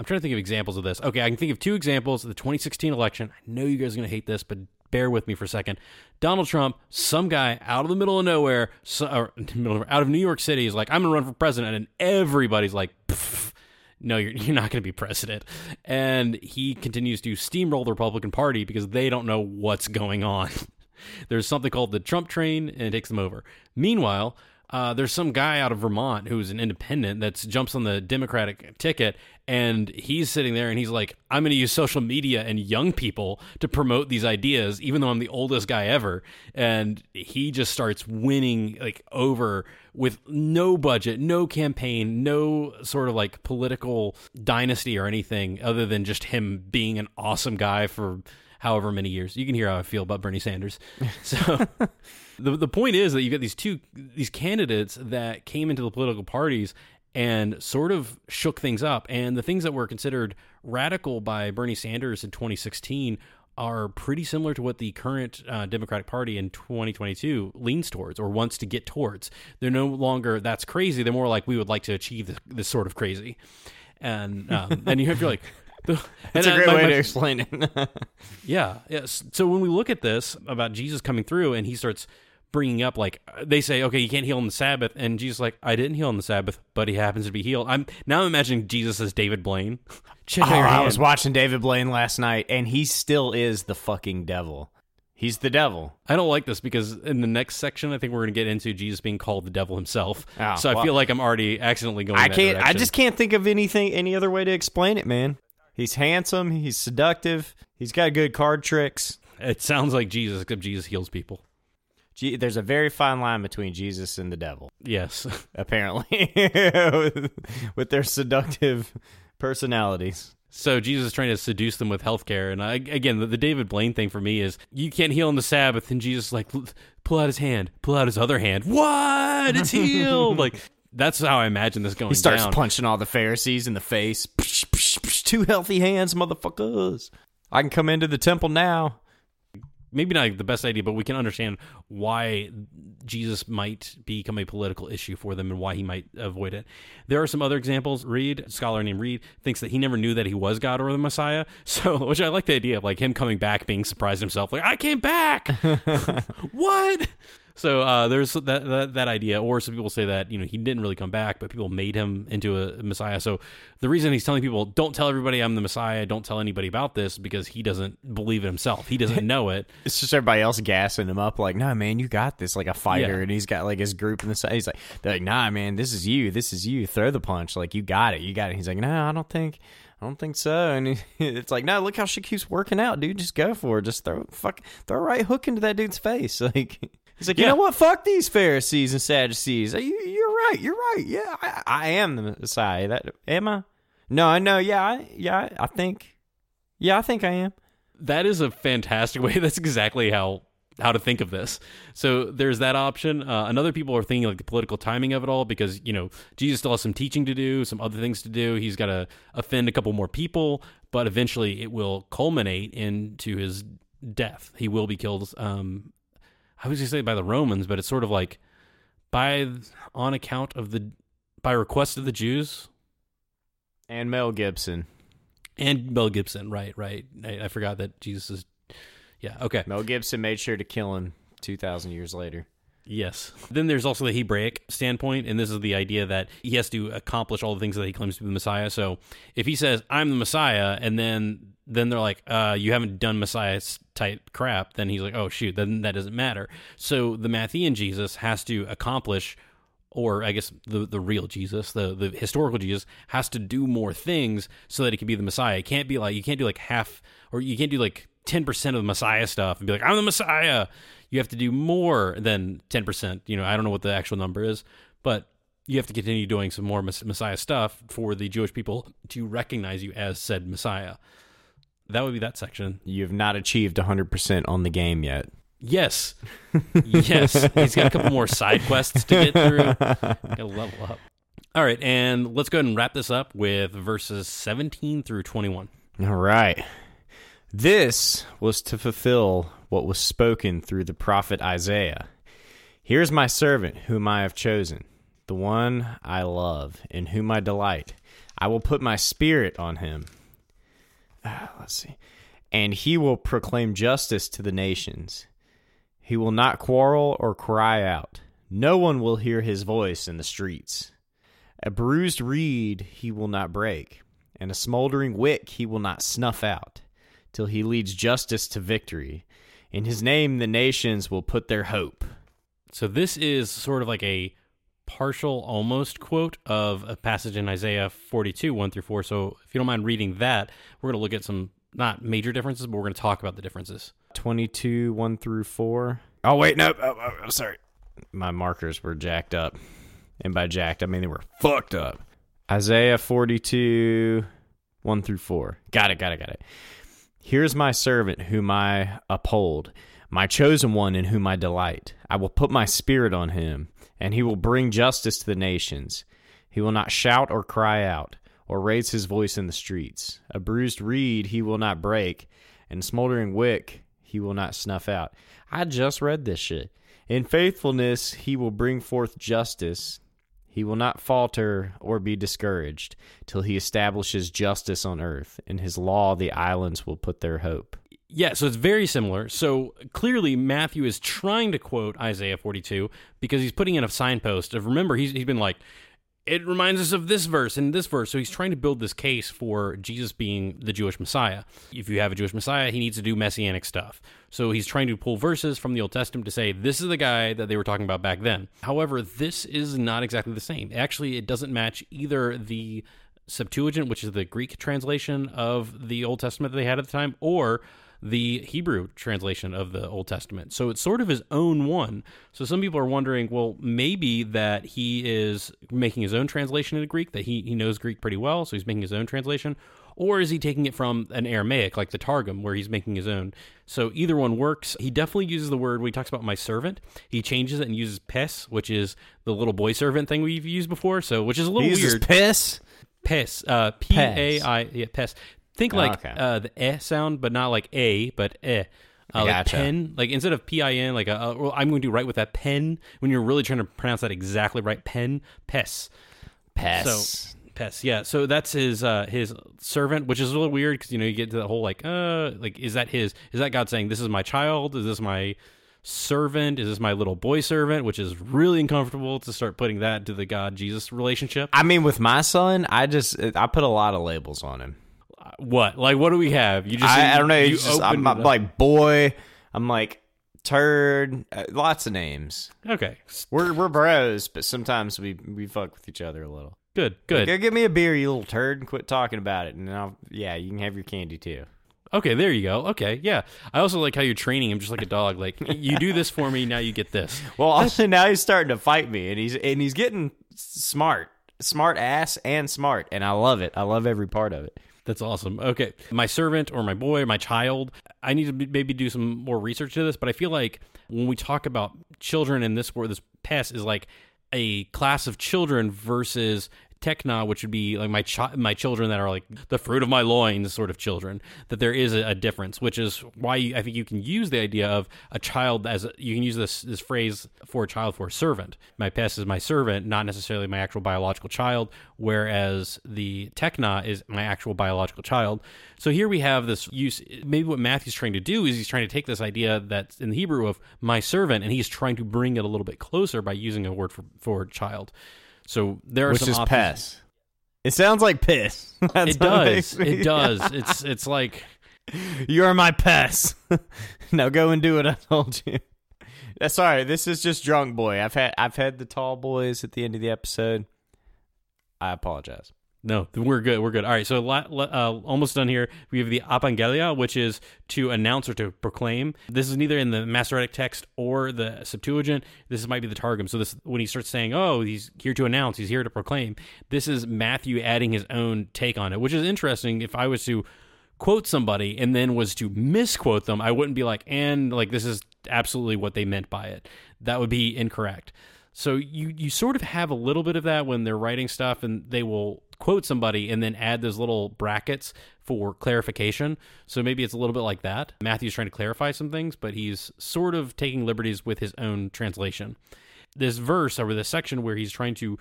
I'm trying to think of examples of this. Okay, I can think of two examples. The 2016 election. I know you guys are going to hate this, but bear with me for a second. Donald Trump, some guy out of the middle of nowhere, so, out of New York City, is like, I'm going to run for president. And everybody's like, no, you're, you're not going to be president. And he continues to steamroll the Republican Party because they don't know what's going on. There's something called the Trump train, and it takes them over. Meanwhile, uh, there's some guy out of Vermont who's an independent that jumps on the Democratic ticket, and he's sitting there and he's like, I'm going to use social media and young people to promote these ideas, even though I'm the oldest guy ever. And he just starts winning like over with no budget, no campaign, no sort of like political dynasty or anything other than just him being an awesome guy for however many years. You can hear how I feel about Bernie Sanders. So the the point is that you get these two these candidates that came into the political parties and sort of shook things up. And the things that were considered radical by Bernie Sanders in 2016 are pretty similar to what the current uh, Democratic Party in 2022 leans towards or wants to get towards. They're no longer that's crazy. They're more like we would like to achieve this, this sort of crazy. And um, and you have to like. That's a great my- way to explain it. yeah. Yes. So when we look at this about Jesus coming through and he starts bringing up like uh, they say, okay, you can't heal on the Sabbath, and Jesus is like, I didn't heal on the Sabbath, but he happens to be healed. I'm now I'm imagining Jesus as David Blaine. Oh, I was watching David Blaine last night, and he still is the fucking devil. He's the devil. I don't like this because in the next section, I think we're going to get into Jesus being called the devil himself. Oh, so I well- feel like I'm already accidentally going. I can't. I just can't think of anything, any other way to explain it, man. He's handsome. He's seductive. He's got good card tricks. It sounds like Jesus, except Jesus heals people. There's a very fine line between Jesus and the devil, Yes. apparently, with, with their seductive personalities. So Jesus is trying to seduce them with healthcare, and I, again, the, the David Blaine thing for me is you can't heal on the Sabbath, and Jesus is like pull out his hand, pull out his other hand. What? It's healed. like that's how I imagine this going He starts down. punching all the Pharisees in the face. Psh, psh, psh, Two healthy hands, motherfuckers. I can come into the temple now. Maybe not the best idea, but we can understand why Jesus might become a political issue for them and why he might avoid it. There are some other examples. Reed, a scholar named Reed, thinks that he never knew that he was God or the Messiah. So, which I like the idea of like him coming back, being surprised himself, like I came back. what? So uh, there's that, that that idea, or some people say that you know he didn't really come back, but people made him into a Messiah. So the reason he's telling people don't tell everybody I'm the Messiah, don't tell anybody about this, because he doesn't believe it himself. He doesn't know it. It's just everybody else gassing him up, like, "Nah, man, you got this." Like a fighter, Yeah. and he's got like his group in the side. He's like, "They're like, nah, man, this is you. This is you. Throw the punch. Like you got it. You got it." He's like, "No, I don't think." I don't think so, and he, it's like, no, look how she keeps working out, dude. Just go for it. Just throw, fuck, throw a right hook into that dude's face. Like, he's like, you Yeah. know what? Fuck these Pharisees and Sadducees. You, you're right. You're right. Yeah, I, I am the Messiah. That am I? No, I know. Yeah, I, yeah, I think. Yeah, I think I am. that is a fantastic way. That's exactly how how to think of this. So there's that option. Uh, another people are thinking like the political timing of it all because you know Jesus still has some teaching to do, some other things to do. He's got to offend a couple more people, but eventually it will culminate into his death. He will be killed. Um, I was going to say by the Romans, but it's sort of like by on account of the by request of the Jews And Mel Gibson. and Mel Gibson. Right, right. I, I forgot that Jesus is. Yeah. Okay. Mel Gibson made sure to kill him 2,000 years later. Yes. Then there's also the Hebraic standpoint, and this is the idea that he has to accomplish all the things that he claims to be the Messiah. So if he says, "I'm the Messiah," and then then they're like, uh, "You haven't done Messiah type crap," then he's like, "Oh shoot," then that doesn't matter. So the Matthean Jesus has to accomplish. Or I guess the the real Jesus, the the historical Jesus, has to do more things so that he can be the Messiah. It can't be like you can't do like half, or you can't do like ten percent of the Messiah stuff and be like, I'm the Messiah. You have to do more than ten percent. You know, I don't know what the actual number is, but you have to continue doing some more Messiah stuff for the Jewish people to recognize you as said Messiah. That would be that section. You have not achieved 100% on the game yet. Yes, yes. He's got a couple more side quests to get through. Got to level up. All right, and let's go ahead and wrap this up with verses 17 through 21. All right. This was to fulfill what was spoken through the prophet Isaiah. Here's my servant whom I have chosen, the one I love, in whom I delight. I will put my spirit on him. Ah, let's see. And he will proclaim justice to the nations. He will not quarrel or cry out. No one will hear his voice in the streets. A bruised reed he will not break, and a smoldering wick he will not snuff out, till he leads justice to victory. In his name the nations will put their hope. So this is sort of like a partial almost quote of a passage in Isaiah 42, 1 through 4. So if you don't mind reading that, we're going to look at some not major differences, but we're going to talk about the differences. 22, 1 through 4. Oh, wait, no. Oh, oh, oh, sorry. My markers were jacked up. And by jacked, I mean they were fucked up. Isaiah 42, 1 through 4. Got it, got it, got it. Here's my servant whom I uphold, my chosen one in whom I delight. I will put my spirit on him, and he will bring justice to the nations. He will not shout or cry out, or raise his voice in the streets. A bruised reed he will not break, and smoldering wick he will not snuff out. I just read this shit. In faithfulness he will bring forth justice. He will not falter or be discouraged till he establishes justice on earth. In his law, the islands will put their hope. Yeah, so it's very similar. So clearly, Matthew is trying to quote Isaiah 42 because he's putting in a signpost of remember, he's, he's been like, it reminds us of this verse and this verse. So he's trying to build this case for Jesus being the Jewish Messiah. If you have a Jewish Messiah, he needs to do messianic stuff. So he's trying to pull verses from the Old Testament to say, this is the guy that they were talking about back then. However, this is not exactly the same. Actually, it doesn't match either the Septuagint, which is the Greek translation of the Old Testament that they had at the time, or the Hebrew translation of the Old Testament. So it's sort of his own one. So some people are wondering, well, maybe that he is making his own translation into Greek, that he, he knows Greek pretty well, so he's making his own translation. Or is he taking it from an Aramaic, like the Targum, where he's making his own? So either one works. He definitely uses the word when he talks about my servant. He changes it and uses pes, which is the little boy servant thing we've used before. So which is a little He uses weird. piss. Pes, uh, P A I, yeah, pes. Think like okay. uh, the eh sound, but not like a, but eh. Uh, like Gotcha. pen, like instead of P I N, like a, uh, well, I'm going to write with that pen when you're really trying to pronounce that exactly right. Pen, pes. Pes. So Pes, yeah. So that's his uh his servant, which is a little weird because you know you get to the whole like uh like is that his is that God saying this is my child? Is this my servant? Is this my little boy servant? Which is really uncomfortable to start putting that to the God Jesus relationship. I mean, with my son, I just I put a lot of labels on him. What like what do we have? You just I, I don't know. You just, I'm, opened I'm it up. like boy. I'm like turd. Uh, lots of names. okay, We're we're bros, but sometimes we we fuck with each other a little. good, good. Go give me a beer, you little turd, and quit talking about it. And I'll, yeah, you can have your candy too. Okay, there you go. Okay, yeah. I also like how you're training him just like a dog. Like you do this for me, now you get this. Well, also now he's starting to fight me, and he's and he's getting smart, smart ass, and smart, and I love it. I love every part of it. That's awesome. Okay. My servant or my boy, or my child, I need to maybe do some more research to this, but I feel like when we talk about children in this word, this pest is like a class of children versus tekna, which would be like my chi- my children that are like the fruit of my loins sort of children. That there is a, a difference, which is why you, I think you can use the idea of a child as a, you can use this this phrase for a child for a servant. My pest is my servant, not necessarily my actual biological child. Whereas the tekna is my actual biological child. So here we have this use. Maybe what Matthew's trying to do is he's trying to take this idea that's in the Hebrew of my servant, and he's trying to bring it a little bit closer by using a word for for child. So there are Which some is options. piss. It sounds like piss. That's It does. It does. It's it's like You are my pest. now go and do what I told you. Uh, Sorry, this is just drunk boy. I've had I've had the tall boys at the end of the episode. I apologize. No, we're good. We're good. All right. So uh, almost done here. We have the apangelia, which is to announce or to proclaim. This is neither in the Masoretic text or the Septuagint. This might be the Targum. So this when he starts saying, "Oh, he's here to announce. He's here to proclaim." This is Matthew adding his own take on it, which is interesting. If I was to quote somebody and then was to misquote them, I wouldn't be like, and like this is absolutely what they meant by it. That would be incorrect. So you you sort of have a little bit of that when they're writing stuff and they will quote somebody and then add those little brackets for clarification. So maybe it's a little bit like that. Matthew's trying to clarify some things, but he's sort of taking liberties with his own translation. This verse or this section where he's trying to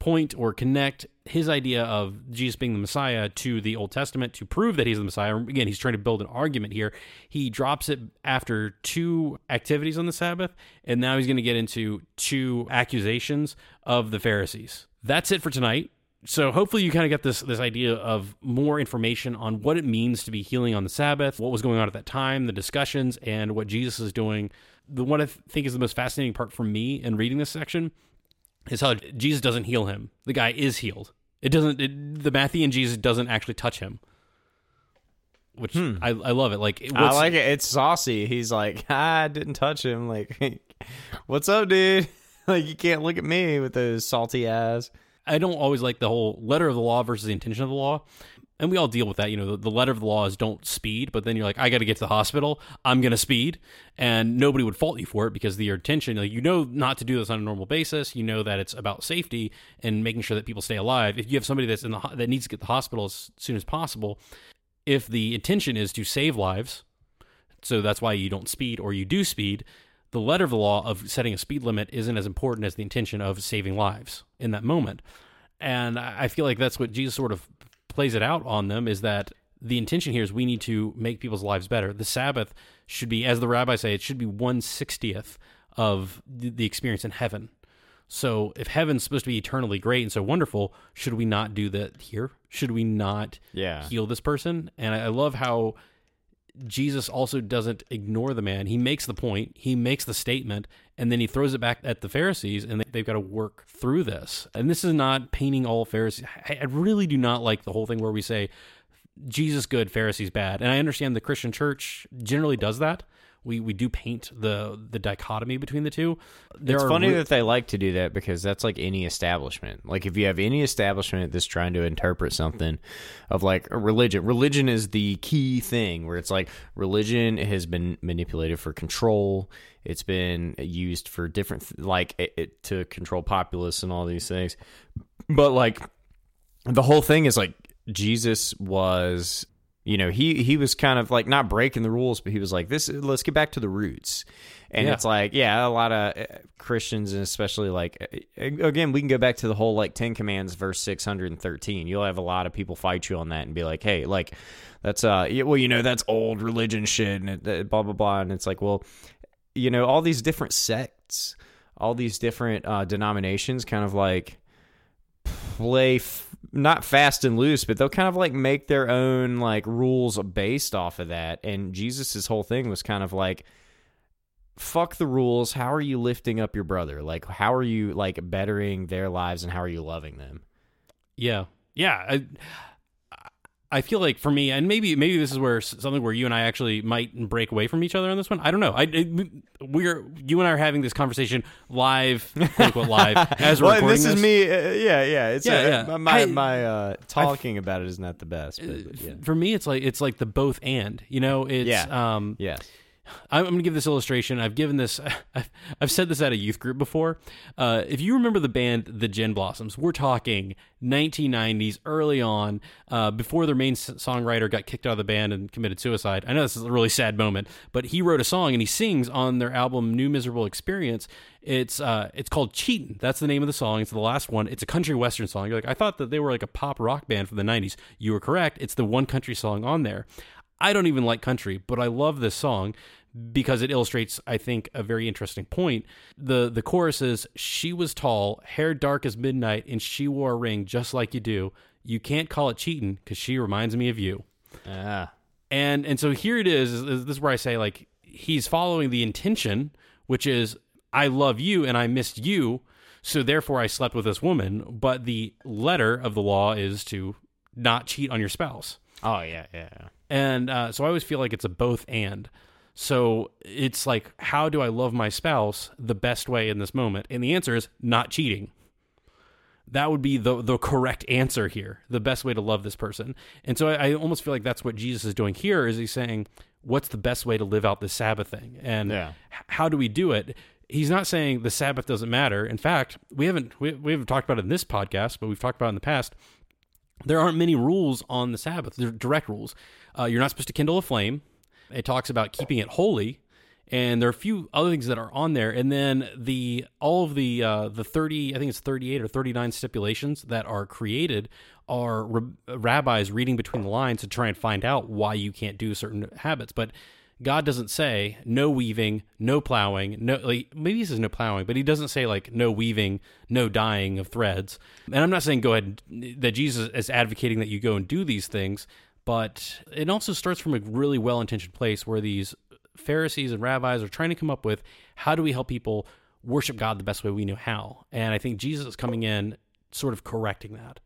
point or connect his idea of Jesus being the Messiah to the Old Testament to prove that he's the Messiah. Again, he's trying to build an argument here. He drops it after two activities on the Sabbath, and now he's going to get into two accusations of the Pharisees. That's it for tonight. So hopefully you kind of get this this idea of more information on what it means to be healing on the Sabbath, what was going on at that time, the discussions, and what Jesus is doing. The one I th- think is the most fascinating part for me in reading this section is how Jesus doesn't heal him. The guy is healed. It doesn't. It, the Matthean Jesus doesn't actually touch him, which hmm. I, I love it. Like I like it. It's saucy. He's like, I didn't touch him. Like, what's up, dude? Like, you can't look at me with those salty eyes. I don't always like the whole letter of the law versus the intention of the law. And we all deal with that. You know, the, the letter of the law is don't speed, but then you're like, I got to get to the hospital. I'm going to speed. And nobody would fault you for it because the intention, like, you know, not to do this on a normal basis. You know that it's about safety and making sure that people stay alive. If you have somebody that's in the that needs to get to the hospital as soon as possible, if the intention is to save lives, so that's why you don't speed or you do speed. The letter of the law of setting a speed limit isn't as important as the intention of saving lives in that moment. And I feel like that's what Jesus sort of plays it out on them is that the intention here is we need to make people's lives better. The Sabbath should be, as the rabbis say, it should be one sixtieth of the experience in heaven. So if heaven's supposed to be eternally great and so wonderful, should we not do that here? Should we not Yeah. heal this person? And I love how Jesus also doesn't ignore the man. He makes the point, he makes the statement, and then he throws it back at the Pharisees, and they've got to work through this. And this is not painting all Pharisees. I really do not like the whole thing where we say Jesus good, Pharisees bad. And I understand the Christian church generally does that. We we do paint the the dichotomy between the two. There it's funny re- that they like to do that because that's like any establishment. Like if you have any establishment that's trying to interpret something of like a religion, religion is the key thing where it's like religion has been manipulated for control. It's been used for different like it, it, to control populace and all these things. But like the whole thing is like Jesus was you know he he was kind of like not breaking the rules but he was like this let's get back to the roots. And Yeah. it's like yeah a lot of uh, christians and especially like uh, again we can go back to the whole like 10 commands verse 613 you'll have a lot of people fight you on that and be like hey like that's uh well you know that's old religion shit and it, blah blah blah. And it's like well you know all these different sects all these different uh denominations kind of like play f- not fast and loose, but they'll kind of like make their own like rules based off of that. And Jesus's whole thing was kind of like, fuck the rules. How are you lifting up your brother? Like, how are you like bettering their lives and how are you loving them? Yeah, yeah. I, I feel like for me, and maybe maybe this is where something where you and I actually might break away from each other on this one. I don't know. I it- we're you and I are having this conversation live, quote unquote live, as we're well, recording this is me. Uh, yeah, yeah. It's Yeah, uh, yeah. My I- my uh, talking about it is not the best. But, but yeah. For me, it's like it's like the both and. You know, it's Yeah. um. Yes. I'm, going to give this illustration. I've given this. I've, I've said this at a youth group before. Uh, if you remember the band The Gin Blossoms, we're talking 1990s, early on, uh, before their main songwriter got kicked out of the band and committed suicide. I know this is a really sad moment, but he wrote a song and he sings on their album New Miserable Experience. It's uh, it's called Cheatin'. That's the name of the song. It's the last one. It's a country western song. You're like, I thought that they were like a pop rock band from the 90s. You were correct. It's the one country song on there. I don't even like country, but I love this song because it illustrates, I think, a very interesting point. the The chorus is: "She was tall, hair dark as midnight, and she wore a ring just like you do. You can't call it cheating because she reminds me of you." Ah. And and so here it is, is. This is where I say like he's following the intention, which is I love you and I missed you, so therefore I slept with this woman. But the letter of the law is to not cheat on your spouse. Oh yeah, yeah. And uh, so I always feel like it's a both and. So it's like, how do I love my spouse the best way in this moment? And the answer is not cheating. That would be the the correct answer here. The best way to love this person. And so I, I almost feel like that's what Jesus is doing here. Is he's saying, what's the best way to live out this Sabbath thing? And Yeah. how do we do it? He's not saying the Sabbath doesn't matter. In fact, we haven't we, we haven't talked about it in this podcast, but we've talked about it in the past there aren't many rules on the Sabbath. They're direct rules. Uh, you're not supposed to kindle a flame. It talks about keeping it holy, and there are a few other things that are on there. And then the all of the uh, the thirty, I think it's thirty eight or thirty nine stipulations that are created are rab- rabbis reading between the lines to try and find out why you can't do certain habits, but. God doesn't say no weaving, no plowing, no like maybe he says no plowing, but he doesn't say like no weaving, no dyeing of threads. And I'm not saying go ahead that Jesus is advocating that you go and do these things, but it also starts from a really well-intentioned place where these Pharisees and rabbis are trying to come up with how do we help people worship God the best way we know how. And I think Jesus is coming in sort of correcting that.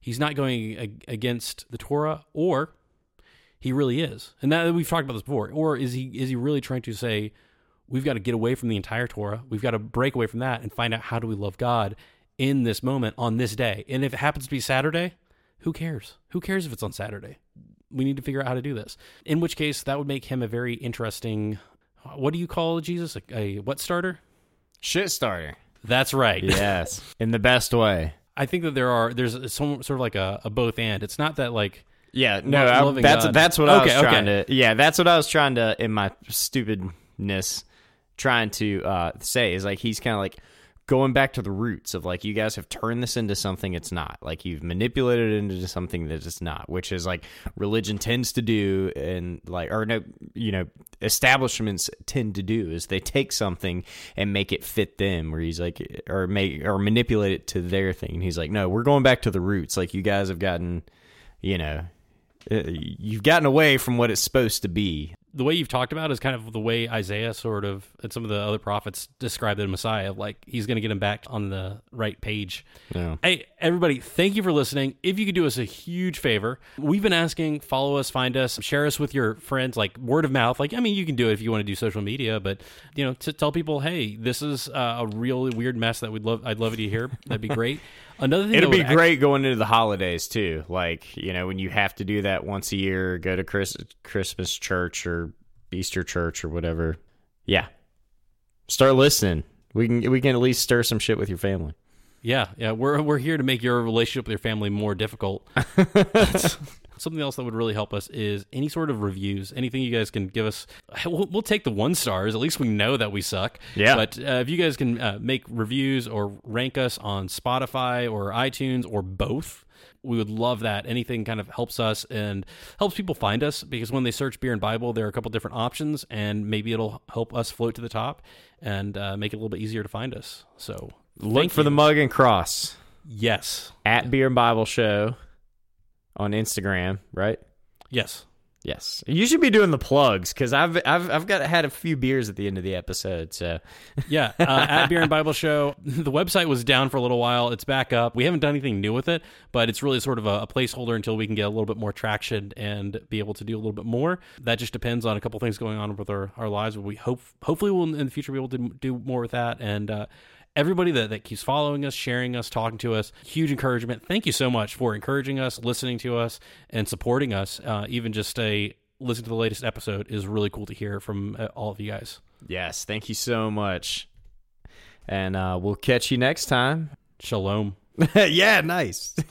He's not going against the Torah or he really is. And that we've talked about this before. Or is he is he really trying to say we've got to get away from the entire Torah. We've got to break away from that and find out how do we love God in this moment on this day. And if it happens to be Saturday, who cares? Who cares if it's on Saturday? We need to figure out how to do this. In which case that would make him a very interesting what do you call Jesus? A, a what starter? Shit starter. That's right. Yes, in the best way. I think that there are there's some sort of like a, a both and. It's not that like Yeah, no, I- that's God. that's what I was trying okay. to. Yeah, that's what I was trying to in my stupidness, trying to uh, say is like he's kind of like going back to the roots of like you guys have turned this into something it's not. Like you've manipulated it into something that it's not, which is like religion tends to do, and like or no, you know, establishments tend to do is they take something and make it fit them. Where he's like, or make or manipulate it to their thing. And he's like, no, we're going back to the roots. Like you guys have gotten, you know, uh, you've gotten away from what it's supposed to be. The way you've talked about is kind of the way Isaiah sort of and some of the other prophets describe the Messiah. Like he's going to get him back on the right page. Yeah. Hey, everybody, thank you for listening. If you could do us a huge favor, we've been asking, follow us, find us, share us with your friends, like word of mouth. Like, I mean, you can do it if you want to do social media, but you know, to tell people, hey, this is uh, a really weird mess that we'd love. I'd love you to hear. That'd be great. Another thing, It'll that be would great going into the holidays too. Like you know when you have to do that once a year, go to Chris, Christmas church or Easter church or whatever. Yeah, start listening. We can we can at least stir some shit with your family. Yeah, yeah, we're we're here to make your relationship with your family more difficult. Something else that would really help us is any sort of reviews, anything you guys can give us. We'll, we'll take the one stars. At least we know that we suck. Yeah. But uh, if you guys can uh, make reviews or rank us on Spotify or iTunes or both, we would love that. Anything kind of helps us and helps people find us because when they search beer and Bible, there are a couple different options, and maybe it'll help us float to the top and uh, make it a little bit easier to find us. So Look for the mug and cross yes. at Beer and Bible Show on Instagram. Right? Yes. Yes, you should be doing the plugs because I've I've I've got had a few beers at the end of the episode. So yeah, uh, at Beer and Bible Show, the website was down for a little while. It's back up. We haven't done anything new with it, but it's really sort of a, a, placeholder until we can get a little bit more traction and be able to do a little bit more. That just depends on a couple things going on with our, our lives. We hope hopefully we'll in the future be able to do more with that and. Uh, everybody that, that keeps following us, sharing us, talking to us. Huge encouragement. Thank you so much for encouraging us, listening to us, and supporting us. Uh, even just a listen to the latest episode is really cool to hear from uh, all of you guys. Yes, thank you so much. And uh, we'll catch you next time. Shalom. yeah, nice.